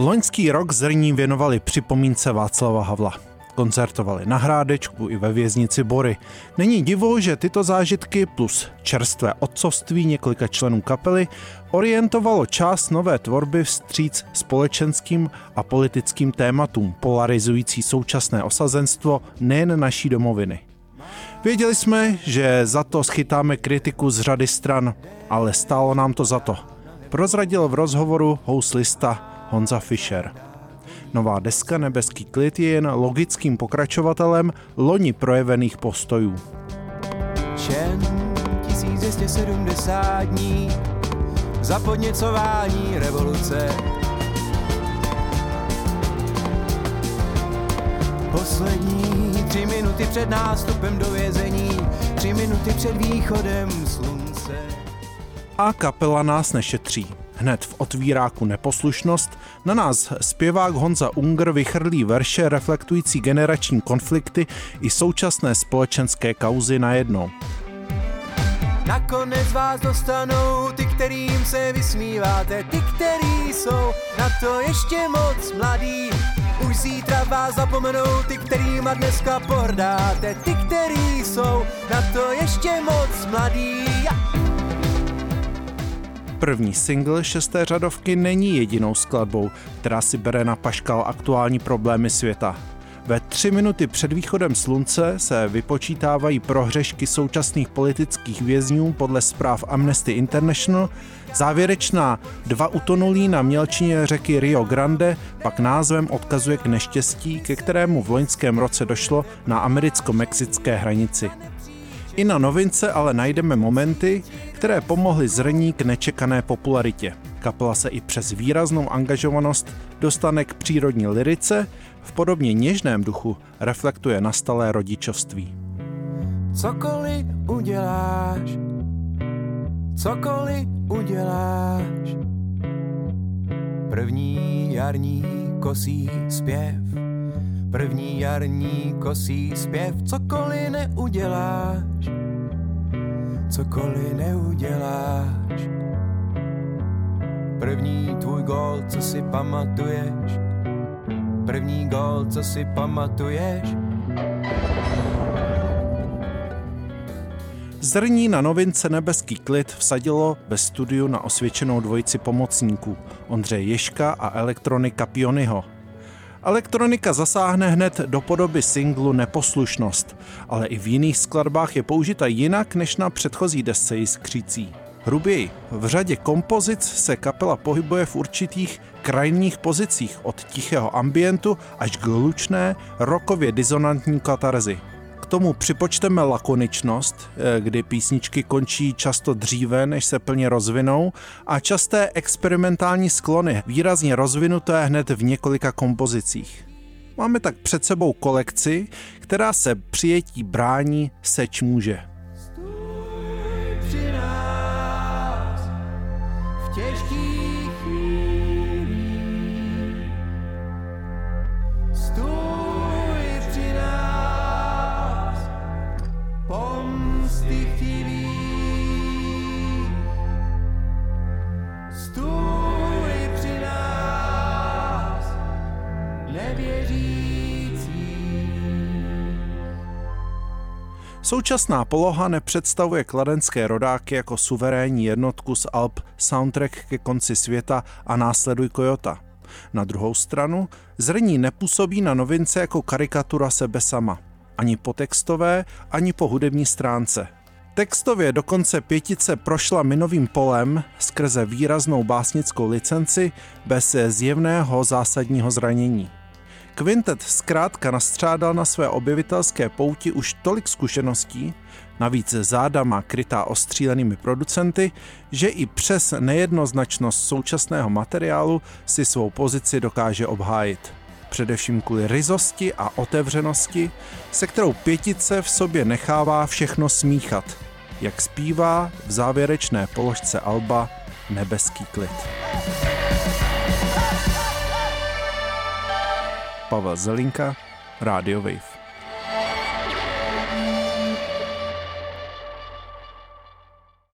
Loňský rok zrní věnovali připomínce Václava Havla. Koncertovali na Hrádečku i ve věznici Bory. Není divu, že tyto zážitky plus čerstvé otcovství několika členů kapely orientovalo část nové tvorby vstříc společenským a politickým tématům polarizující současné osazenstvo nejen naší domoviny. Věděli jsme, že za to schytáme kritiku z řady stran, ale stálo nám to za to. Prozradil v rozhovoru houslista Honza Fischer. Nová deska Nebeský klid je jen logickým pokračovatelem loni projevených postojů. Čen 1270 dní za podněcování revoluce. Poslední tři minuty před nástupem do vězení, tři minuty před východem slunce. A kapela nás nešetří. Hned v otvíráku Neposlušnost na nás zpěvák Honza Unger vychrlí verše reflektující generační konflikty i současné společenské kauzy najednou. Nakonec vás dostanou ty, kterým se vysmíváte, ty, který jsou na to ještě moc mladý. Už zítra vás zapomenou ty, kterýma dneska pohrdáte, ty, který jsou na to ještě moc mladý. Ja. První single šesté řadovky není jedinou skladbou, která si bere na paškal aktuální problémy světa. Ve tři minuty před východem slunce se vypočítávají prohřešky současných politických vězňů podle zpráv Amnesty International, závěrečná dva utonulí na mělčině řeky Rio Grande pak názvem odkazuje k neštěstí, ke kterému v loňském roce došlo na americko-mexické hranici. I na novince ale najdeme momenty, které pomohly zrní k nečekané popularitě. Kapela se i přes výraznou angažovanost dostane k přírodní lirice, v podobně něžném duchu reflektuje nastalé rodičovství. Cokoliv uděláš, cokoliv uděláš, první jarní kosí zpěv, první jarní kosí zpěv, cokoliv neuděláš, cokoliv neuděláš. První tvůj gol, co si pamatuješ, první gol, co si pamatuješ. Zrní na novince Nebeský klid vsadilo ve studiu na osvědčenou dvojici pomocníků Ondřeje Ješka a elektronika Pionyho. Elektronika zasáhne hned do podoby singlu Neposlušnost, ale i v jiných skladbách je použita jinak než na předchozí desce Jiskřící. Hruběji, v řadě kompozic se kapela pohybuje v určitých krajních pozicích od tichého ambientu až k hlučné, rokově disonantní katarzy tomu připočteme lakoničnost, eh, kdy písničky končí často dříve, než se plně rozvinou, a časté experimentální sklony, výrazně rozvinuté hned v několika kompozicích. Máme tak před sebou kolekci, která se přijetí brání seč může. Současná poloha nepředstavuje kladenské rodáky jako suverénní jednotku z Alp soundtrack ke konci světa a následuj Kojota. Na druhou stranu zrní nepůsobí na novince jako karikatura sebe sama. Ani po textové, ani po hudební stránce. Textově dokonce pětice prošla minovým polem skrze výraznou básnickou licenci bez zjevného zásadního zranění. Quintet zkrátka nastřádal na své objevitelské pouti už tolik zkušeností, navíc záda má krytá ostřílenými producenty, že i přes nejednoznačnost současného materiálu si svou pozici dokáže obhájit. Především kvůli ryzosti a otevřenosti, se kterou pětice v sobě nechává všechno smíchat, jak zpívá v závěrečné položce Alba Nebeský klid. Pavel Zelinka, Radio Wave.